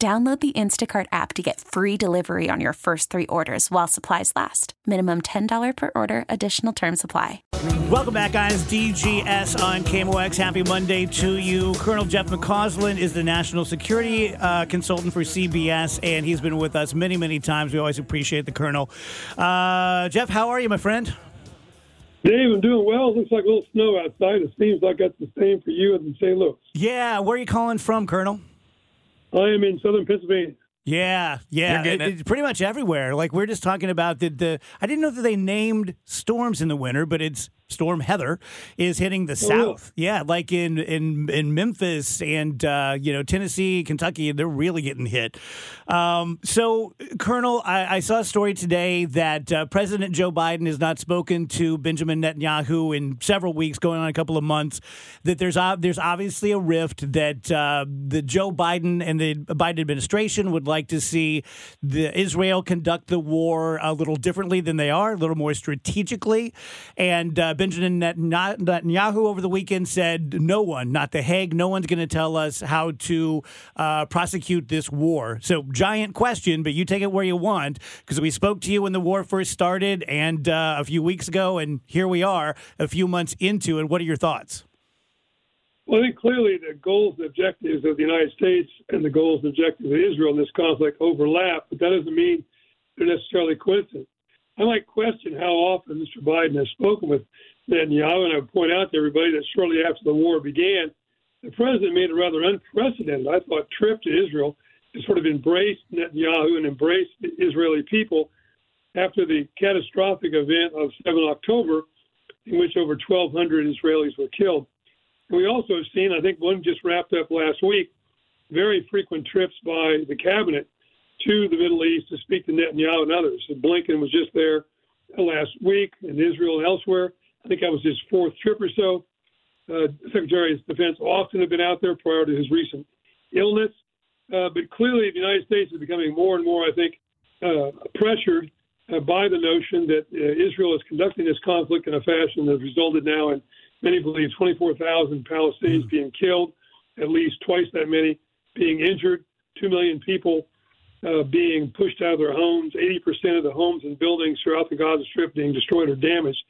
Download the Instacart app to get free delivery on your first three orders while supplies last. Minimum $10 per order, additional term supply. Welcome back, guys. DGS on KMOX. Happy Monday to you. Colonel Jeff McCausland is the national security uh, consultant for CBS, and he's been with us many, many times. We always appreciate the Colonel. Uh, Jeff, how are you, my friend? Dave, I'm doing well. It looks like a little snow outside. It seems like that's the same for you as in St. Louis. Yeah, where are you calling from, Colonel? I am in southern Pennsylvania. Yeah, yeah, You're getting It- it. it's pretty much everywhere. Like we're just talking about the, the. I didn't know that they named storms in the winter, but it's Storm Heather is hitting the Oh, really? south. Yeah, like in in in Memphis and uh, you know Tennessee, Kentucky, they're really getting hit. Um, so, Colonel, I, I saw a story today that uh, President Joe Biden has not spoken to Benjamin Netanyahu in several weeks, going on a couple of months. That there's ob- there's obviously a rift that uh, the Joe Biden and the Biden administration would like to see the Israel conduct the war a little differently than they are, a little more strategically. And uh, Benjamin Netanyahu over the weekend said, "No one, not the Hague, no one's going to tell us how to uh, prosecute this war." So, giant question, but you take it where you want because we spoke to you when the war first started and uh, a few weeks ago, and here we are a few months into it. What are your thoughts? Well, I think clearly the goals and objectives of the United States and the goals and objectives of Israel in this conflict overlap, but that doesn't mean they're necessarily coincident. I might question how often Mr. Biden has spoken with Netanyahu, and I would point out to everybody that shortly after the war began, the president made a rather unprecedented, I thought, trip to Israel to sort of embrace Netanyahu and embrace the Israeli people after the catastrophic event of 7 October, in which over 1,200 Israelis were killed. We also have seen, I think one just wrapped up last week, very frequent trips by the cabinet to the Middle East to speak to Netanyahu and others. And Blinken was just there last week in Israel and elsewhere. I think that was his fourth trip or so. Uh, Secretary of Defense often had been out there prior to his recent illness. Uh, but clearly, the United States is becoming more and more, I think, uh, pressured uh, by the notion that uh, Israel is conducting this conflict in a fashion that has resulted now in many believe 24,000 Palestinians being killed, at least twice that many being injured, 2 million people uh, being pushed out of their homes, 80% of the homes and buildings throughout the Gaza Strip being destroyed or damaged,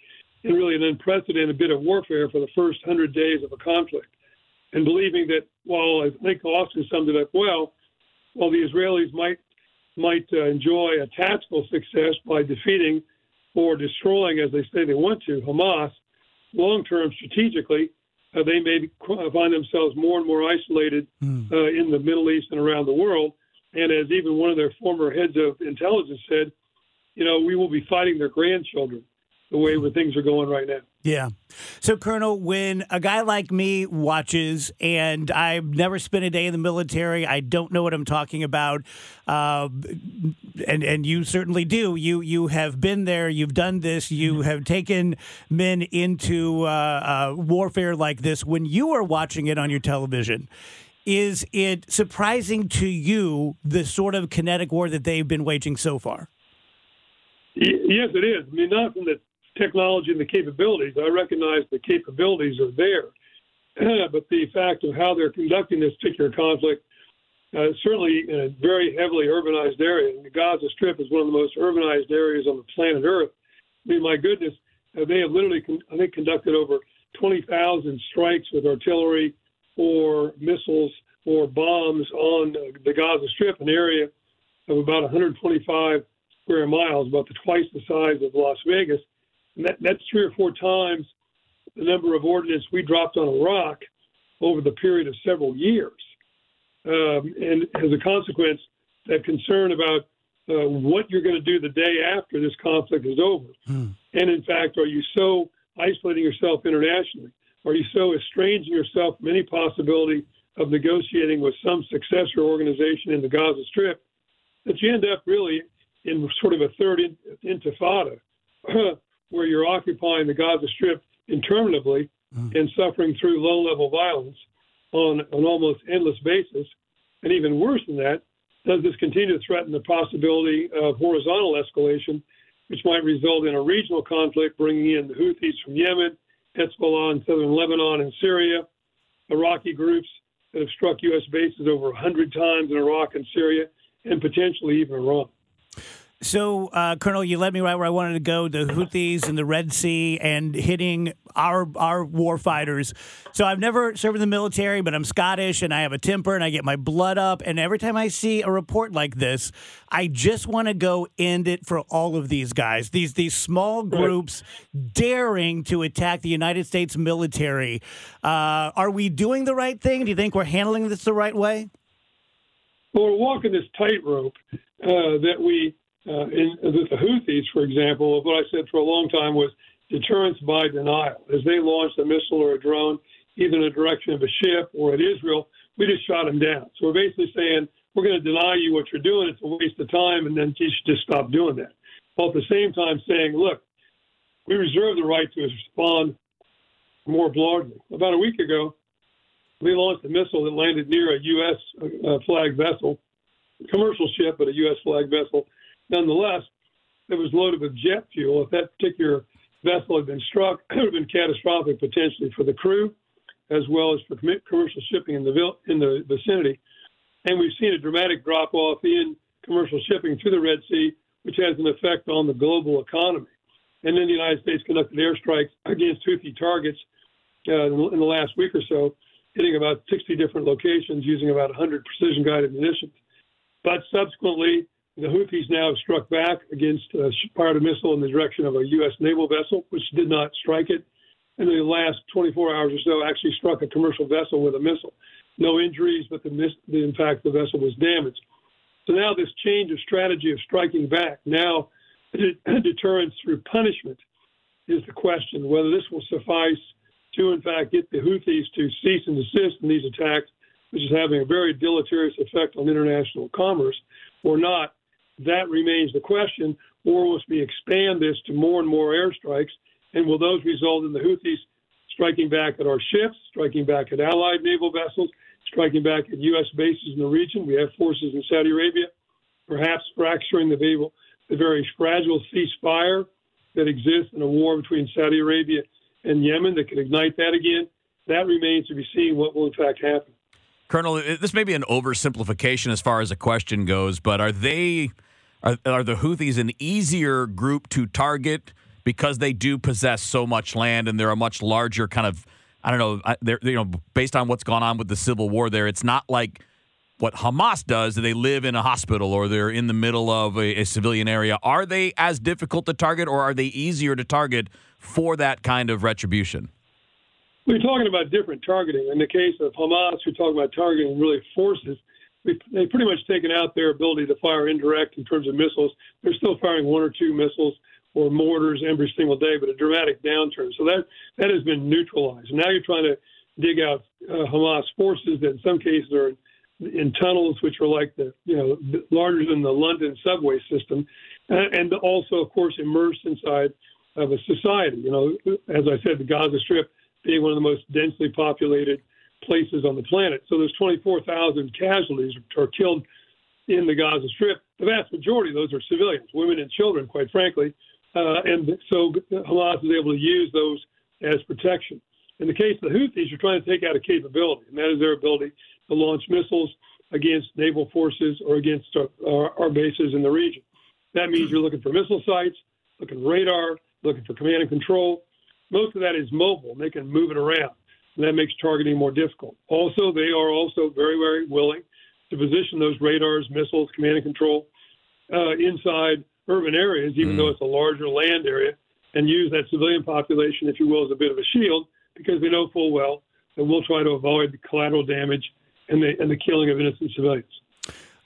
and really an unprecedented bit of warfare for the first 100 days of a conflict. And believing that while I think Austin summed it up well, while the Israelis might might uh, enjoy a tactical success by defeating or destroying, as they say they want to, Hamas, long term strategically, uh, they may find themselves more and more isolated uh, in the Middle East and around the world. And as even one of their former heads of intelligence said, you know, we will be fighting their grandchildren the way where things are going right now. Yeah. So, Colonel, when a guy like me watches, and I've never spent a day in the military, I don't know what I'm talking about, uh, and and you certainly do. You you have been there. You've done this. You have taken men into uh, uh, warfare like this. When you are watching it on your television. Is it surprising to you the sort of kinetic war that they've been waging so far? Yes, it is. I mean, not from the technology and the capabilities. I recognize the capabilities are there, but the fact of how they're conducting this particular conflict, uh, certainly in a very heavily urbanized area, and the Gaza Strip is one of the most urbanized areas on the planet Earth. I mean, my goodness, uh, they have literally, I think, conducted over 20,000 strikes with artillery or missiles or bombs on the Gaza Strip, an area of about 125 square miles, about the twice the size of Las Vegas. And that, that's three or four times the number of ordnance we dropped on Iraq over the period of several years. Um, and as a consequence, that concern about uh, what you're going to do the day after this conflict is over. Hmm. And in fact, are you so isolating yourself internationally? Are you so estranging yourself from any possibility of negotiating with some successor organization in the Gaza Strip that you end up really in sort of a third intifada where you're occupying the Gaza Strip interminably mm. and suffering through low level violence on an almost endless basis. And even worse than that, does this continue to threaten the possibility of horizontal escalation, which might result in a regional conflict, bringing in the Houthis from Yemen, Hezbollah in southern Lebanon and Syria, Iraqi groups that have struck U.S. bases over 100 times in Iraq and Syria, and potentially even Iran. So, uh, Colonel, you led me right where I wanted to go: the Houthis and the Red Sea, and hitting our our war fighters. So, I've never served in the military, but I'm Scottish, and I have a temper, and I get my blood up. And every time I see a report like this, I just want to go end it for all of these guys. These these small groups daring to attack the United States military. Uh, are we doing the right thing? Do you think we're handling this the right way? Well, we're walking this tightrope uh, that we uh, in the Houthis, for example, what I said for a long time was deterrence by denial. As they launched a missile or a drone, either in the direction of a ship or at Israel, we just shot them down. So we're basically saying we're going to deny you what you're doing. It's a waste of time, and then you should just stop doing that. While at the same time saying, look, we reserve the right to respond more broadly. About a week ago, we launched a missile that landed near a U.S. Uh, flag vessel, commercial ship, but a U.S. flag vessel nonetheless, it was loaded with jet fuel. If that particular vessel had been struck, it would have been catastrophic potentially for the crew, as well as for commercial shipping in the in the vicinity. And we've seen a dramatic drop off in commercial shipping through the Red Sea, which has an effect on the global economy. And then the United States conducted airstrikes against Houthi targets uh, in the last week or so, hitting about 60 different locations using about 100 precision guided munitions. But subsequently, the Houthis now have struck back against uh, fired a missile in the direction of a U.S. naval vessel, which did not strike it. And in the last 24 hours or so, actually struck a commercial vessel with a missile. No injuries, but the, the, in fact the vessel was damaged. So now this change of strategy of striking back, now deterrence through punishment, is the question. Whether this will suffice to, in fact, get the Houthis to cease and desist in these attacks, which is having a very deleterious effect on international commerce, or not, that remains the question. Or will we expand this to more and more airstrikes? And will those result in the Houthis striking back at our ships, striking back at Allied naval vessels, striking back at U.S. bases in the region? We have forces in Saudi Arabia, perhaps fracturing the, the very fragile ceasefire that exists in a war between Saudi Arabia and Yemen that could ignite that again. That remains to be seen what will in fact happen. Colonel, this may be an oversimplification as far as the question goes, but are they are, are the Houthis an easier group to target because they do possess so much land and they're a much larger kind of I don't know they're you know based on what's gone on with the civil war there it's not like what Hamas does they live in a hospital or they're in the middle of a, a civilian area. Are they as difficult to target or are they easier to target for that kind of retribution? We're talking about different targeting. In the case of Hamas we're talking about targeting really forces they've pretty much taken out their ability to fire indirect in terms of missiles. They're still firing one or two missiles or mortars every single day, but a dramatic downturn. So that that has been neutralized. Now you're trying to dig out uh, Hamas forces that in some cases are in tunnels, which are like the you know larger than the London subway system, and, and also of course immersed inside of a society. You know, as I said, the Gaza Strip being one of the most densely populated places on the planet. So there's 24,000 casualties are killed in the Gaza Strip. The vast majority of those are civilians, women and children, quite frankly. Uh, and so Hamas is able to use those as protection. In the case of the Houthis, you're trying to take out a capability, and that is their ability to launch missiles against naval forces or against our, our, our bases in the region. That means you're looking for missile sites, looking radar, looking for command and control. Most of that is mobile, and they can move it around and that makes targeting more difficult. Also, they are also very, very willing to position those radars, missiles, command and control uh, inside urban areas, even mm. though it's a larger land area, and use that civilian population, if you will, as a bit of a shield, because they know full well that we'll try to avoid the collateral damage and the, and the killing of innocent civilians.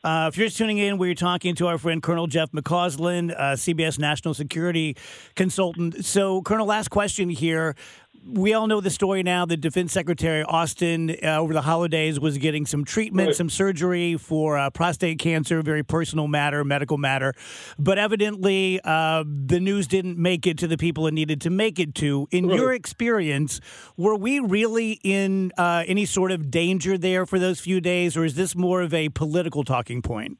Uh, if you're just tuning in, we're talking to our friend Colonel Jeff McCausland, uh, CBS national security consultant. So, Colonel, last question here we all know the story now that Defense Secretary Austin uh, over the holidays was getting some treatment, right. some surgery for uh, prostate cancer, very personal matter, medical matter. But evidently, uh, the news didn't make it to the people it needed to make it to. In right. your experience, were we really in uh, any sort of danger there for those few days, or is this more of a political talking point?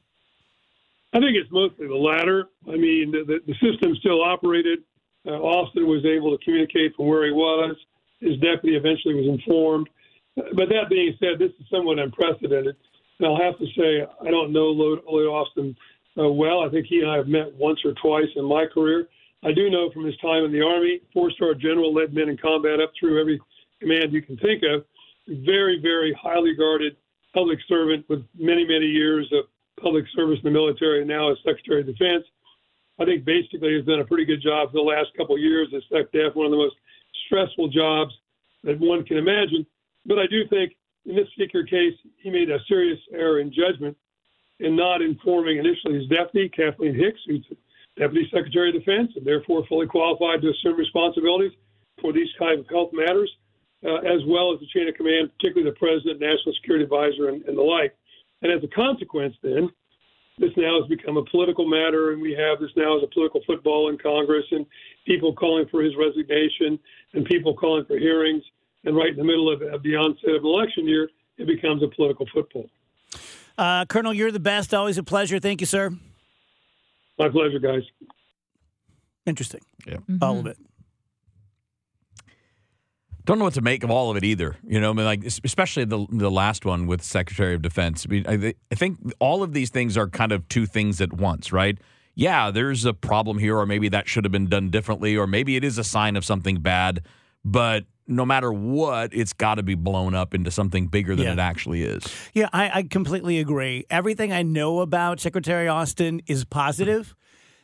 I think it's mostly the latter. I mean, the, the, the system still operated uh, Austin was able to communicate from where he was. His deputy eventually was informed. But that being said, this is somewhat unprecedented. And I'll have to say, I don't know Lloyd Austin uh, well. I think he and I have met once or twice in my career. I do know from his time in the Army, four star general, led men in combat up through every command you can think of. Very, very highly guarded public servant with many, many years of public service in the military and now as Secretary of Defense. I think basically has done a pretty good job for the last couple of years as SecDef, one of the most stressful jobs that one can imagine. But I do think in this particular case, he made a serious error in judgment in not informing initially his deputy, Kathleen Hicks, who's Deputy Secretary of Defense and therefore fully qualified to assume responsibilities for these kind of health matters, uh, as well as the chain of command, particularly the President, National Security Advisor, and, and the like. And as a consequence, then, this now has become a political matter, and we have this now as a political football in Congress, and people calling for his resignation, and people calling for hearings. And right in the middle of, of the onset of an election year, it becomes a political football. Uh, Colonel, you're the best. Always a pleasure. Thank you, sir. My pleasure, guys. Interesting. Yeah. Mm-hmm. All of it don't know what to make of all of it either. You know, I mean, like especially the the last one with Secretary of Defense. I mean, I, I think all of these things are kind of two things at once, right? Yeah, there's a problem here, or maybe that should have been done differently, or maybe it is a sign of something bad. But no matter what, it's got to be blown up into something bigger than yeah. it actually is. Yeah, I, I completely agree. Everything I know about Secretary Austin is positive.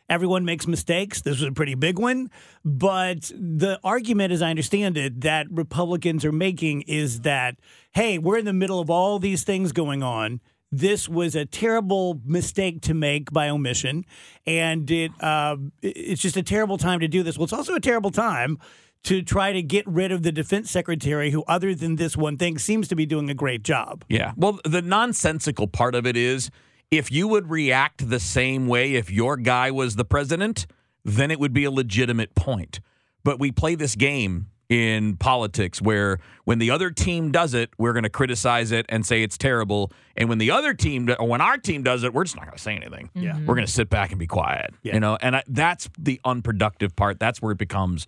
Everyone makes mistakes. This was a pretty big one. But the argument, as I understand it, that Republicans are making is that, hey, we're in the middle of all these things going on. This was a terrible mistake to make by omission, and it uh, it's just a terrible time to do this. Well, it's also a terrible time to try to get rid of the defense secretary who other than this one thing seems to be doing a great job. Yeah. Well, the nonsensical part of it is if you would react the same way if your guy was the president, then it would be a legitimate point. But we play this game in politics where when the other team does it, we're going to criticize it and say it's terrible. And when the other team, or when our team does it, we're just not going to say anything. Yeah. Mm-hmm. We're going to sit back and be quiet. Yeah. You know, and I, that's the unproductive part. That's where it becomes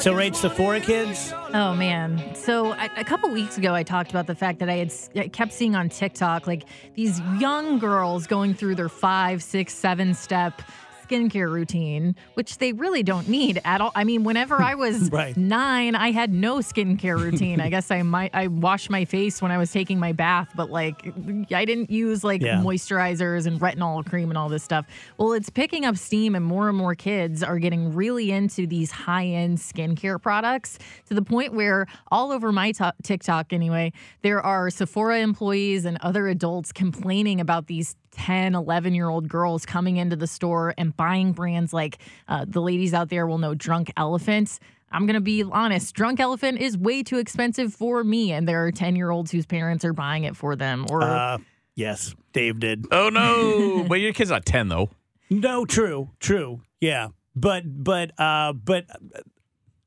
So rates the four kids. Oh man! So a, a couple weeks ago, I talked about the fact that I had I kept seeing on TikTok like these young girls going through their five, six, seven step skincare routine, which they really don't need at all. I mean, whenever I was Right. nine, I had no skincare routine. I guess I might I washed my face when I was taking my bath, but like I didn't use like Yeah. moisturizers and retinol cream and all this stuff. Well, it's picking up steam, and more and more kids are getting really into these high end skincare products to the point where all over my to- TikTok, anyway, there are Sephora employees and other adults complaining about these 10, 11 year old girls coming into the store and buying brands like uh, the ladies out there will know Drunk Elephant. I'm going to be honest, Drunk Elephant is way too expensive for me. And there are 10 year olds whose parents are buying it for them. Or Uh, yes, Dave did. Oh no! but your kid's not ten though. No, true, true. Yeah, but but uh, but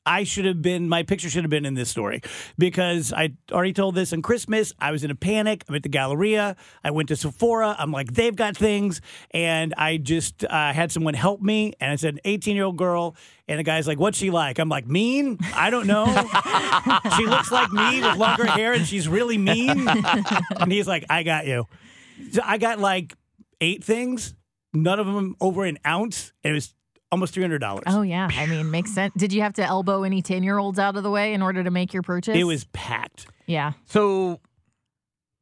I should have been. My picture should have been in this story because I already told this on Christmas. I was in a panic. I'm at the Galleria. I went to Sephora. I'm like, they've got things, and I just uh, had someone help me. And it's an 18 year old girl, and the guy's like, "What's she like?" I'm like, "Mean? I don't know. she looks like me with longer hair, and she's really mean." and he's like, "I got you." So I got like eight things, none of them over an ounce, and it was almost three hundred dollars. Oh yeah, I mean, makes sense. Did you have to elbow any ten-year-olds out of the way in order to make your purchase? It was packed. yeah. So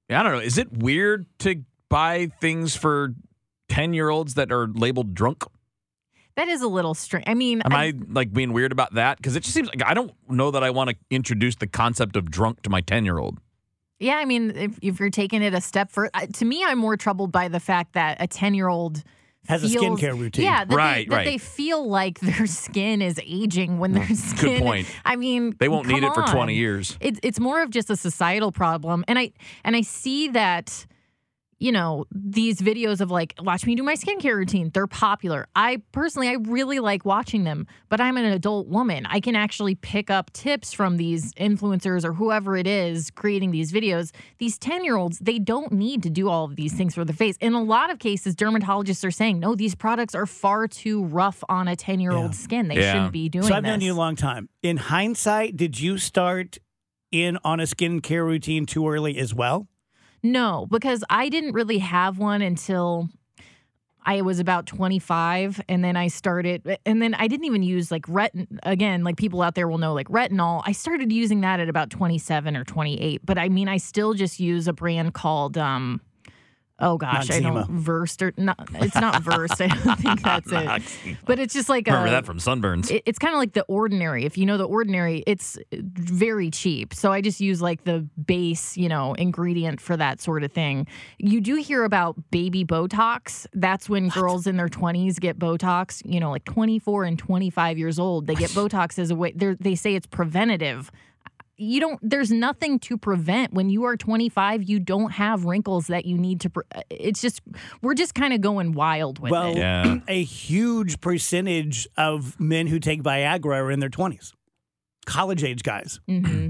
Yeah I don't know. Is it weird to buy things for ten year olds that are labeled drunk? That is a little strange. I mean, Am I like being weird about that? Because it just seems like I don't know that I want to introduce the concept of drunk to my ten year old. yeah, I mean, if, if you're taking it a step further, to me, I'm more troubled by the fact that a ten-year-old Has a feels- skincare routine. Yeah, that Right, they, that right. they feel like their skin is aging when their mm, skin. Good point. I mean, They won't need come it for twenty years. It's it's more of just a societal problem, and I and I see that. You know, these videos of like, watch me do my skincare routine. They're popular. I personally, I really like watching them, but I'm an adult woman. I can actually pick up tips from these influencers or whoever it is creating these videos. These 10 year olds, they don't need to do all of these things for their face. In a lot of cases, dermatologists are saying, no, these products are far too rough on a 10 year old Yeah. skin. They Yeah. shouldn't be doing So I've this. known you a long time. In hindsight, did you start in on a skincare routine too early as well? No, because I didn't really have one until I was about 25 and then I started and then I didn't even use like retin again like people out there will know like retinol. I started using that at about 27 or 28, but I mean I still just use a brand called um oh gosh, I Noxzema. don't Versed or not it's not Versed. I don't think that's it. But it's just like Remember a that from sunburns. it- it's kind of like the ordinary. If you know the ordinary, it's very cheap. So I just use like the base, you know, ingredient for that sort of thing. You do hear about baby Botox. That's when girls in their 20s get Botox, you know, like 24 and 25 years old. They get Botox as a way, they say it's preventative. You don't, there's nothing to prevent. When you are 25, you don't have wrinkles that you need to, pre- it's just, we're just kind of going wild with well, it. Yeah. a huge percentage of men who take Viagra are in their 20s. College age guys. hmm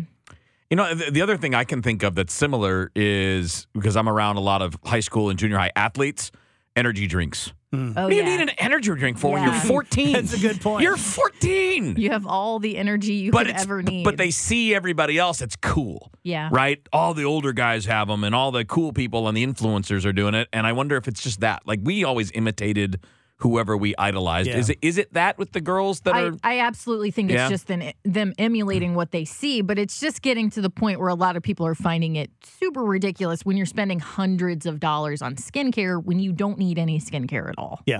You know, the, the other thing I can think of that's similar is because I'm around a lot of high school and junior high athletes, energy drinks. Mm. Oh, what do you yeah. need an energy drink for when Yeah. you're 14? That's a good point. You're 14. You have all the energy you but could ever need. but they see everybody else. It's cool. yeah. Right? All the older guys have them, and all the cool people and the influencers are doing it. And I wonder if it's just that. Like, we always imitated whoever we idolized. Yeah. Is it is it that with the girls that I, are. I absolutely think Yeah. it's just them, them emulating what they see, but it's just getting to the point where a lot of people are finding it super ridiculous when you're spending hundreds of dollars on skincare when you don't need any skincare at all. Yeah.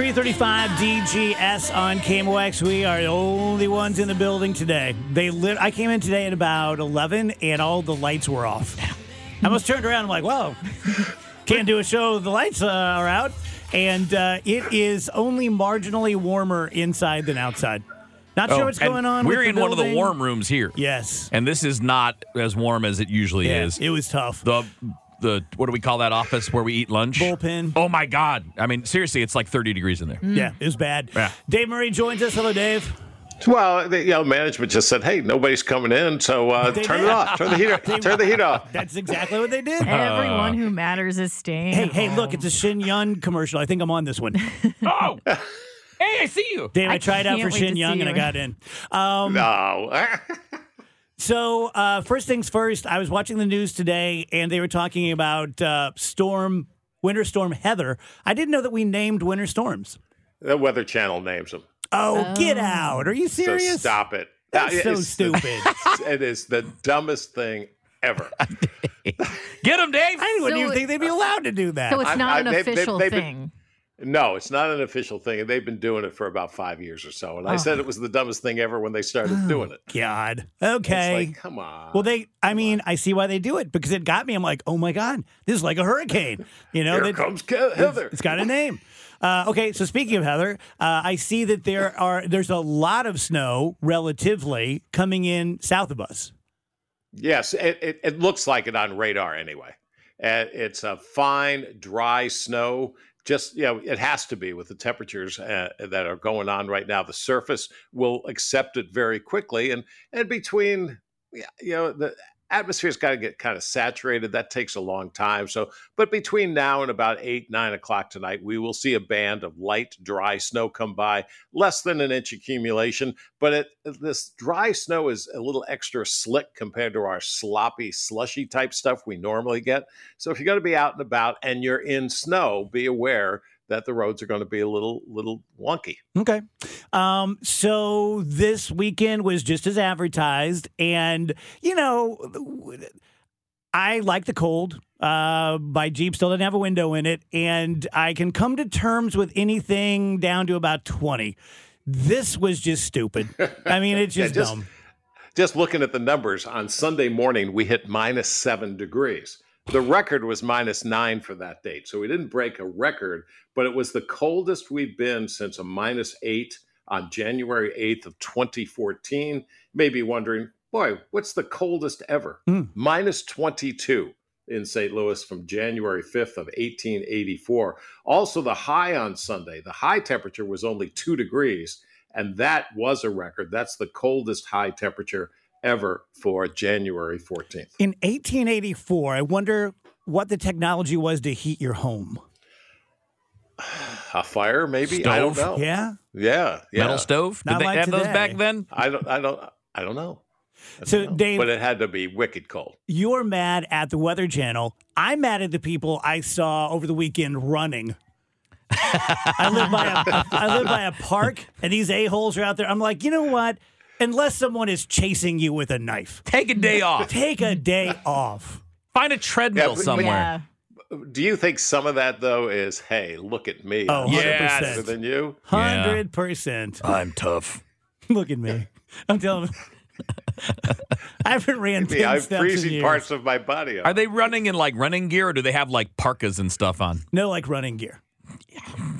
335 DGS on KMOX. We are the only ones in the building today. They lit. I came in today at about 11 and all the lights were off. I almost turned around. I'm like, whoa, can't do a show. The lights uh, are out. And uh, it is only marginally warmer inside than outside. Not sure Oh, what's going on. We're in one of the warm rooms here. Yes. And this is not as warm as it usually Yeah, is. it was tough. The the what do we call that office where we eat lunch? Bullpen. Oh my god. I mean, seriously, it's like 30 degrees in there. Yeah, it was bad. Yeah. Dave Murray joins us. Hello, Dave. Well, the, you know, management just said, "Hey, nobody's coming in, so uh, turn did. it off. Turn the heater. They- turn the heat off." That's exactly what they did. Everyone who matters is staying. Hey, at hey, look, it's a Shen Yun commercial. I think I'm on this one. Oh. hey, I see you. Dave, I, I tried out for wait to Shen Yun and I got in. Um, No. So, uh, first things first, I was watching the news today and they were talking about uh, storm, winter storm Heather. I didn't know that we named winter storms. the Weather Channel names them. Oh, get out. Are you So serious? stop it. That's Uh, so it's the- stupid. it is the dumbest thing ever. Get them, Dave. I wouldn't So- even think they'd be allowed to do that. So it's not I- an they- they- official they've been- thing. No, it's not an official thing, and they've been doing it for about five years or so. And I Oh. said it was the dumbest thing ever when they started doing it. God. It's Okay. like, come on. well, they, I mean, I see why they do it because it got me. I'm like, oh my God, this is like a hurricane. You know, Here comes Heather. It's got a name. Uh, okay, so speaking of Heather, uh, I see that there are there's a lot of snow relatively coming in south of us. Yes, it, it, it looks like it on radar anyway. And it's a fine, dry snow. Just, you know, it has to be with the temperatures uh, that are going on right now. The surface will accept it very quickly. And, and between, you know, the atmosphere's got to get kind of saturated. That takes a long time. So, but between now and about eight, nine o'clock tonight, we will see a band of light, dry snow come by, less than an inch accumulation. But it, this dry snow is a little extra slick compared to our sloppy, slushy type stuff we normally get. So, if you're going to be out and about and you're in snow, be aware that the roads are going to be a little, little wonky. Okay. Um, so this weekend was just as advertised, and you know, I like the cold. Uh, my Jeep still didn't have a window in it, and I can come to terms with anything down to about twenty. This was just stupid. I mean, it's Yeah, just, just- dumb. Just looking at the numbers, on Sunday morning, we hit minus seven degrees. The record was minus nine for that date. So we didn't break a record, but it was the coldest we've been since a minus eight on January 8th of 2014. You may be wondering, boy, what's the coldest ever? Hmm. Minus 22 in St. Louis from January 5th of 1884. Also, the high on Sunday, the high temperature was only two degrees, and that was a record. That's the coldest high temperature ever for January 14th. In 1884, I wonder what the technology was to heat your home. A fire, maybe? I don't know. Yeah. Yeah, yeah. Metal stove? Did Not they like have those back then? I don't. I don't. I don't know. I don't So, know. Dave- but it had to be wicked cold. You're mad at the Weather Channel. I'm mad at the people I saw over the weekend running. I live by a I live by a park, and these a holes are out there. I'm like, you know what? Unless someone is chasing you with a knife. Take a day off. Take a day off. Find a treadmill Yeah, but- somewhere. Do you think some of that though is, hey, look at me, Oh, I'm 100%. better than you? Hundred percent. I'm tough. Look at me. I'm telling. I haven't ran Me, ten I'm steps in freezing years. parts of my body. Are they running in like running gear or do they have like parkas and stuff on? No, like running gear.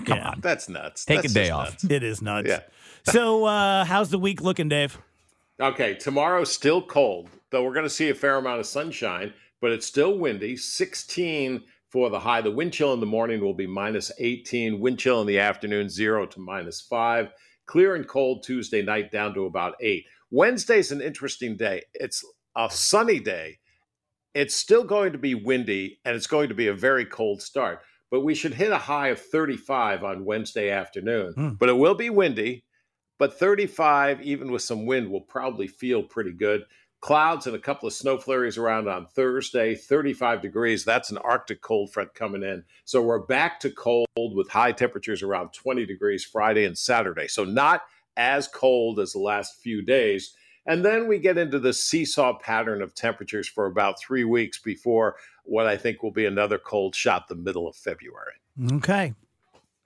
Come on. That's nuts. Take That's a day off. nuts. It is nuts. Yeah. So, uh, how's the week looking, Dave? Okay, tomorrow's still cold, though we're going to see a fair amount of sunshine, but it's still windy. 16 for the high. The wind chill in the morning will be minus 18. Wind chill in the afternoon, 0 to minus 5. Clear and cold Tuesday night down to about 8. Wednesday's an interesting day. It's a sunny day. It's still going to be windy and it's going to be a very cold start, but we should hit a high of 35 on Wednesday afternoon. Hmm. But it will be windy but 35, even with some wind, will probably feel pretty good. Clouds and a couple of snow flurries around on Thursday, 35 degrees. That's an Arctic cold front coming in. So we're back to cold with high temperatures around 20 degrees Friday and Saturday. So not as cold as the last few days. And then we get into the seesaw pattern of temperatures for about three weeks before what I think will be another cold shot the middle of February. Okay.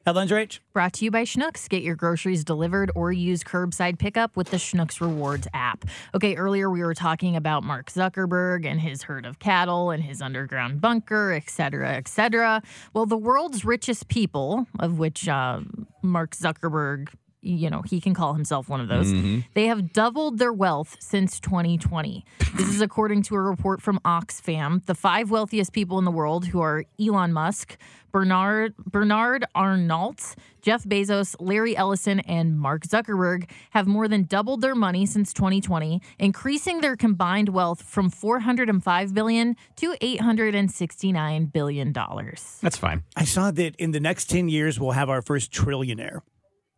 Headlines, Rach? Brought to you by Schnucks. Get your groceries delivered or use curbside pickup with the Schnucks Rewards app. Okay, earlier we were talking about Mark Zuckerberg and his herd of cattle and his underground bunker, et cetera, et cetera. Well, the world's richest people, of which uh, Mark Zuckerberg you know, he can call himself one of those. Mhm. They have doubled their wealth since 2020. this is according to a report from Oxfam. The five wealthiest people in the world, who are Elon Musk, Bernard Bernard Arnault, Jeff Bezos, Larry Ellison, and Mark Zuckerberg, have more than doubled their money since 2020, increasing their combined wealth from 405 billion to 869 billion dollars. That's fine. I saw that in the next 10 years, we'll have our first trillionaire.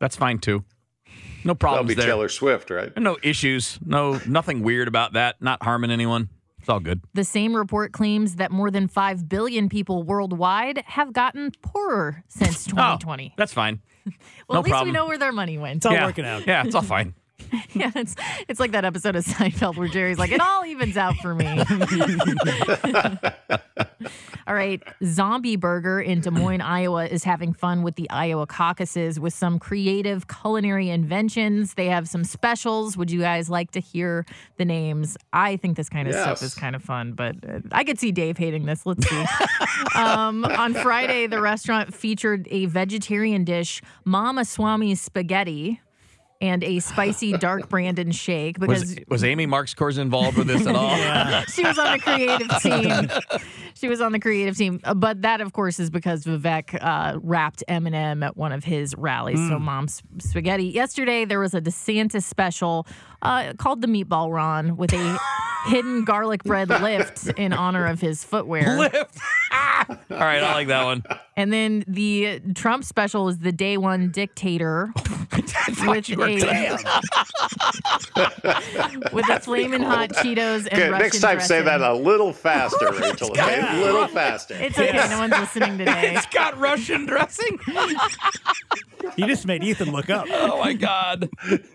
That's fine too. No problems That'll be there. Taylor Swift, right? No issues. No nothing weird about that. Not harming anyone. It's all good. The same report claims that more than 5 billion people worldwide have gotten poorer since 2020. oh, That's fine. well, no at least problem. we know where their money went. It's all yeah. working out. Yeah, it's all fine. yeah, it's it's like that episode of Seinfeld where Jerry's like, it all evens out for me. all right, Zombie Burger in Des Moines, Iowa, is having fun with the Iowa caucuses with some creative culinary inventions. They have some specials. Would you guys like to hear the names? I think this kind of stuff is kind of fun, but uh, I could see Dave hating this. Let's see. um, on Friday, the restaurant featured a vegetarian dish, Mama Swami's spaghetti. And a spicy dark Brandon shake because Was was Amy Marks Kors involved with this at all? she was on the creative team. She was on the creative team, Uh, but that, of course, is because Vivek uh, rapped Eminem at one of his rallies. So, Mom's Spaghetti. Yesterday, there was a DeSantis special uh, called the Meatball Ron with a hidden garlic bread lift in honor of his footwear. Lift. all right, I like that one. And then the Trump special is the day one dictator with you a with a flaming hot Cheetos and Okay, Russian next time say that a little faster, Rachel. Okay, a little faster. It's okay. No one's listening today. It's got Russian dressing. You just made Ethan look up. Oh my God,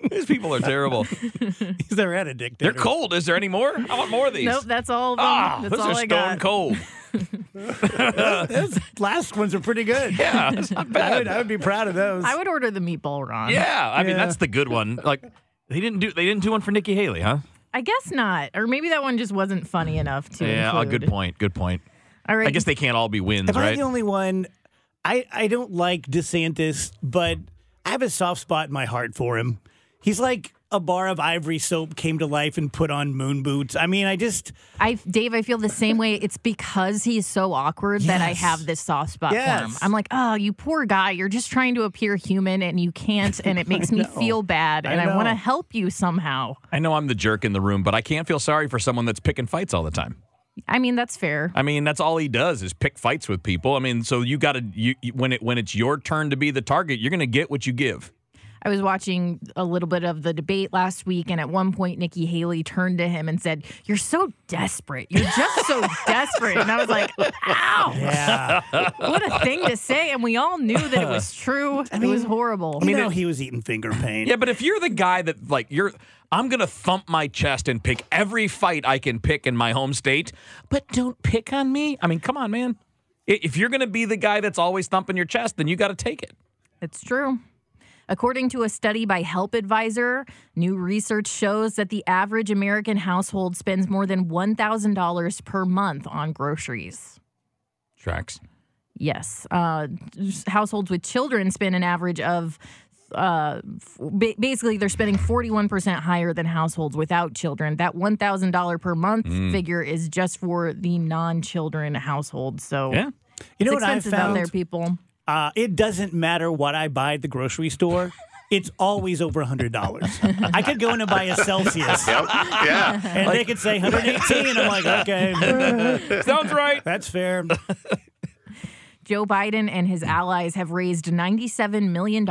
these people are terrible. He's never had a dictator. They're cold. Is there any more? I want more of these. Nope, that's all of them. Ah, that's those all are I stone got. cold. Those last ones are pretty good. Yeah, that's not I bad. would, I would be proud of those. I would order the meatball Ron. Yeah, I mean that's the good one. Like they didn't do they didn't do one for Nikki Haley, huh? I guess not. Or maybe that one just wasn't funny enough to yeah, a include. good point. Good point. All right. I guess they can't all be wins, Am I right? the only one? I, I don't like DeSantis, but I have a soft spot in my heart for him. He's like a bar of ivory soap came to life and put on moon boots. I mean, I just I, Dave, I feel the same way. It's because he's so awkward that I have this soft spot for him. I'm like, oh, you poor guy. You're just trying to appear human and you can't, and it makes me feel bad. And I, want to help you somehow. I know I'm the jerk in the room, but I can't feel sorry for someone that's picking fights all the time. I mean, that's fair. I mean, that's all he does is pick fights with people. I mean, so you got to you, you- when it when it's your turn to be the target, you're going to get what you give. I was watching a little bit of the debate last week, and at one point, Nikki Haley turned to him and said, You're so desperate. You're just so desperate. And I was like, Ow. yeah. what a thing to say, and we all knew that it was true. it was horrible. I mean, know he was eating finger paint. Yeah, but if you're the guy that like you're I'm going to thump my chest and pick every fight I can pick in my home state, but don't pick on me. I mean, come on, man. If you're going to be the guy that's always thumping your chest, then you got to take it. It's true. According to a study by Help Advisor, new research shows that the average American household spends more than $1,000 per month on groceries. Tracks. Yes. Uh, households with children spend an average of uh, f- basically they're spending 41% higher than households without children. That $1,000 per month Mm. figure is just for the non-children households. So Yeah. You know what I expensive out found? there, people. Uh, it doesn't matter what I buy at the grocery store. It's always over hundred dollars. I could go in and buy a Celsius. Yep. Yeah. And they could say 118. I'm like, okay, sounds right. That's fair. Joe Biden and his allies have raised $97 million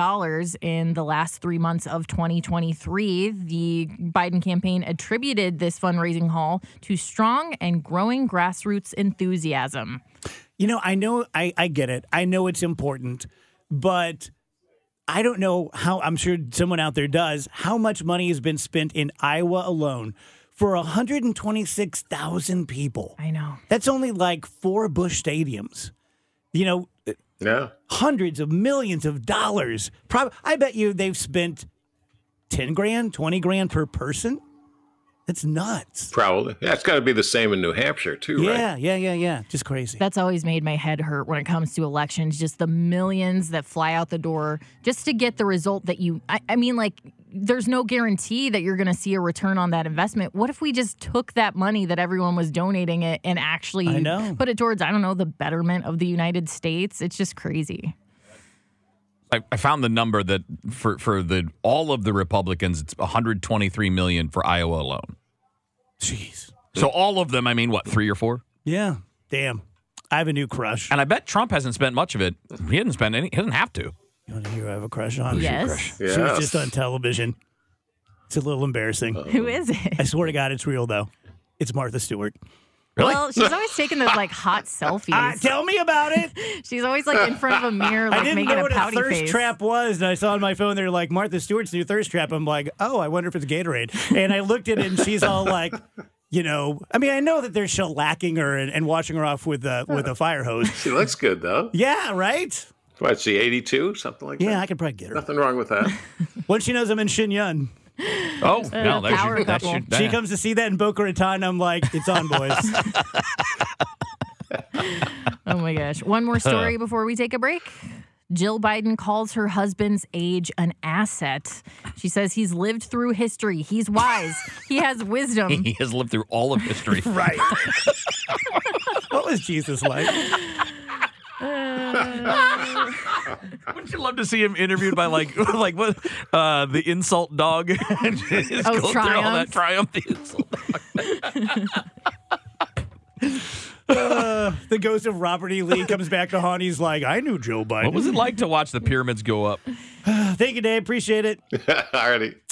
in the last three months of 2023. The Biden campaign attributed this fundraising haul to strong and growing grassroots enthusiasm. You know, I know, I, I get it. I know it's important, but I don't know how, I'm sure someone out there does, how much money has been spent in Iowa alone for 126,000 people. I know. That's only like four Bush stadiums. You know, uh, Yeah. hundreds of millions of dollars. Prob- I bet you they've spent 10 grand, 20 grand per person. That's nuts. Probably. Yeah, it's got to be the same in New Hampshire too, right? Yeah, yeah, yeah, yeah. Just crazy. That's always made my head hurt when it comes to elections, just the millions that fly out the door just to get the result that you, I, I mean, like, there's no guarantee that you're going to see a return on that investment. What if we just took that money that everyone was donating it and actually know. put it towards, I don't know, the betterment of the United States? It's just crazy. I, I found the number that for for the all of the Republicans, it's 123 million for Iowa alone. Jeez. So all of them, I mean, what three or four? Yeah. Damn. I have a new crush. And I bet Trump hasn't spent much of it. He didn't spend any. He doesn't have to. You want to hear who I have a crush on? Who's your Yes. She was just on television. It's a little embarrassing. Who is it? I swear to God, it's real, though. It's Martha Stewart. Well, she's always taking those like hot selfies. Ah, tell me about it. she's always like in front of a mirror, like I didn't making know a what a pouty thirst face. trap was, and I saw on my phone they're like Martha Stewart's new thirst trap. I'm like, oh, I wonder if it's Gatorade. And I looked at it, and she's all like, you know, I mean, I know that they're shellacking her and, and washing her off with a with a fire hose. She looks good though. Yeah, right. What, she 82, something like that? Yeah, I could probably get her. Nothing wrong with that. Once she knows I'm in Shen Yun, Oh, Uh, no, that power should, that she comes to see that in Boca Raton. I'm like, it's on, boys. Oh my gosh. One more story before we take a break. Jill Biden calls her husband's age an asset. She says he's lived through history. He's wise. He has wisdom. He has lived through all of history. right. what was Jesus like? Wouldn't you love to see him interviewed by like like what uh the insult dog? Just Oh, go through all that Triumph. triumph. The insult. Uh, the ghost of Robert E. Lee comes back to haunt. He's like, I knew Joe Biden. What was it like to watch the pyramids go up? Thank you, Dave. Appreciate it. Alrighty.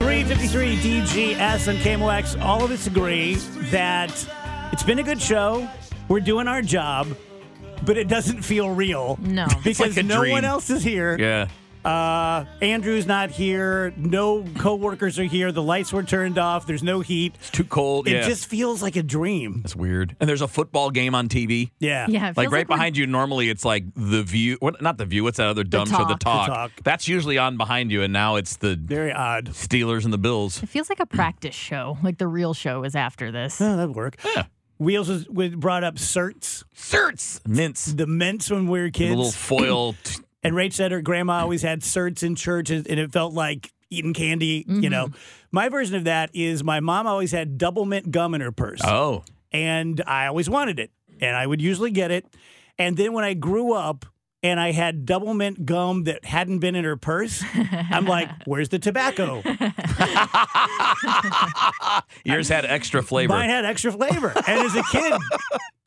353 DGS and KMOX. All of us agree that it's been a good show. We're doing our job, but it doesn't feel real. No. Because like no dream. one else is here. Yeah. Uh, Andrew's not here. No coworkers are here. The lights were turned off. There's no heat. It's too cold. It yeah. just feels like a dream. That's weird. And there's a football game on TV. Yeah. Yeah, Like right we're- behind you, normally it's like the view. What? Not the view. What's that other dumb show? The Talk. talk. The Talk. That's usually on behind you, and now it's the Very odd. Steelers and the Bills. It feels like a practice show. Like the real show is after this. Oh, that'd work. Yeah. Wheels was, was brought up certs, Certs, mints, the mints when we were the kids. little foil. t- And Rach said her grandma always had certs in church, and and it felt like eating candy. You mm-hmm. know, my version of that is my mom always had Doublemint gum in her purse, oh, and I always wanted it, and I would usually get it. And then when I grew up and I had Doublemint gum that hadn't been in her purse, I'm like, where's the tobacco? Yours had extra flavor. Mine had extra flavor. And as a kid,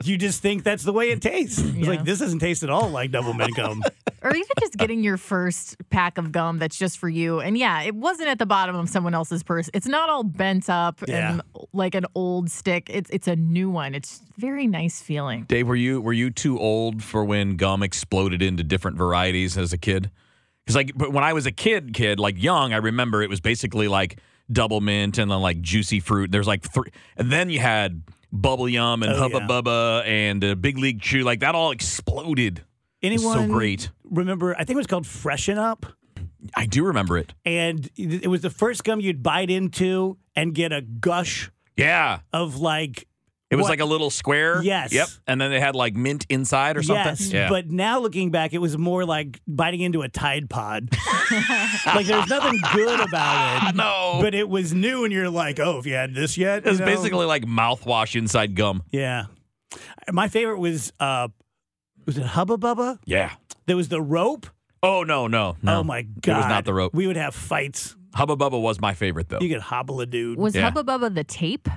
you just think that's the way it tastes. It's like, this doesn't taste at all like Doublemint gum. or even just getting your first pack of gum that's just for you. And yeah, it wasn't at the bottom of someone else's purse. It's not all bent up Yeah. and like an old stick. It's it's a new one. It's very nice feeling. Dave, were you were you too old for when gum exploded into different varieties as a kid? Because like, but when I was a kid, kid like young, I remember it was basically like Doublemint and then like Juicy Fruit. There's like three, and then you had bubble yum and Oh, hubba yeah. bubba and uh, big league chew. Like that all exploded. Anyone so great. Remember, I think it was called Freshen Up. I do remember it. And it was the first gum you'd bite into and get a gush Yeah. of like. It was what- like a little square. Yes. Yep. And then they had like mint inside or something. Yes, yeah. but now looking back, it was more like biting into a Tide Pod. like there's nothing good about it. No. but it was new, and you're like, oh, have you had this yet? it was know? basically like mouthwash inside gum. yeah. My favorite was uh, was it Hubba Bubba? Yeah. There was the rope. Oh no, no, no. Oh my god, It was not the rope. We would have fights. Hubba Bubba was my favorite though. You could hobble a dude. Was Yeah. Hubba Bubba the tape?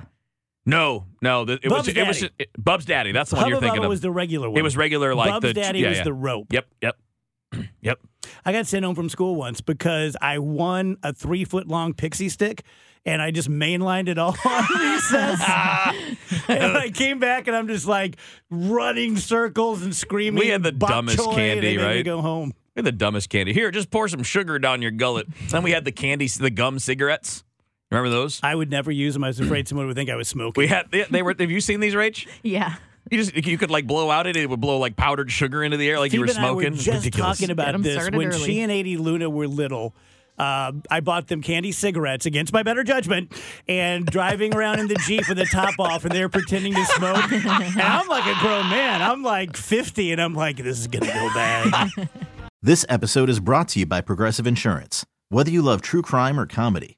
No, no. The, it Bub's was. It was Daddy. it, Bub's Daddy. That's the one Hubba you're thinking Bubba of. was the regular one. It was regular, like the. Bub's the Daddy yeah, was yeah. the rope. Yep, yep, yep. I got sent home from school once because I won a three foot long pixie stick and I just mainlined it all on recess. and I came back and I'm just like running circles and screaming. We had the dumbest choy, candy, and they made me right? go home. We had the dumbest candy. Here, just pour some sugar down your gullet. Then we had the candy, the gum cigarettes. Remember those? I would never use them. I was afraid someone would think I was smoking. We had. They, they were. Have you seen these, Rach? Yeah. You just you could like blow out it. It would blow like powdered sugar into the air, like you were Phoebe and I smoking. were just Ridiculous. talking about this when early. she and 80 Luna were little. Uh, I bought them candy cigarettes against my better judgment and driving around in the Jeep with the top off and they're pretending to smoke. And I'm like a grown man. I'm like 50 and I'm like, this is going to go bad. This episode is brought to you by Progressive Insurance. Whether you love true crime or comedy,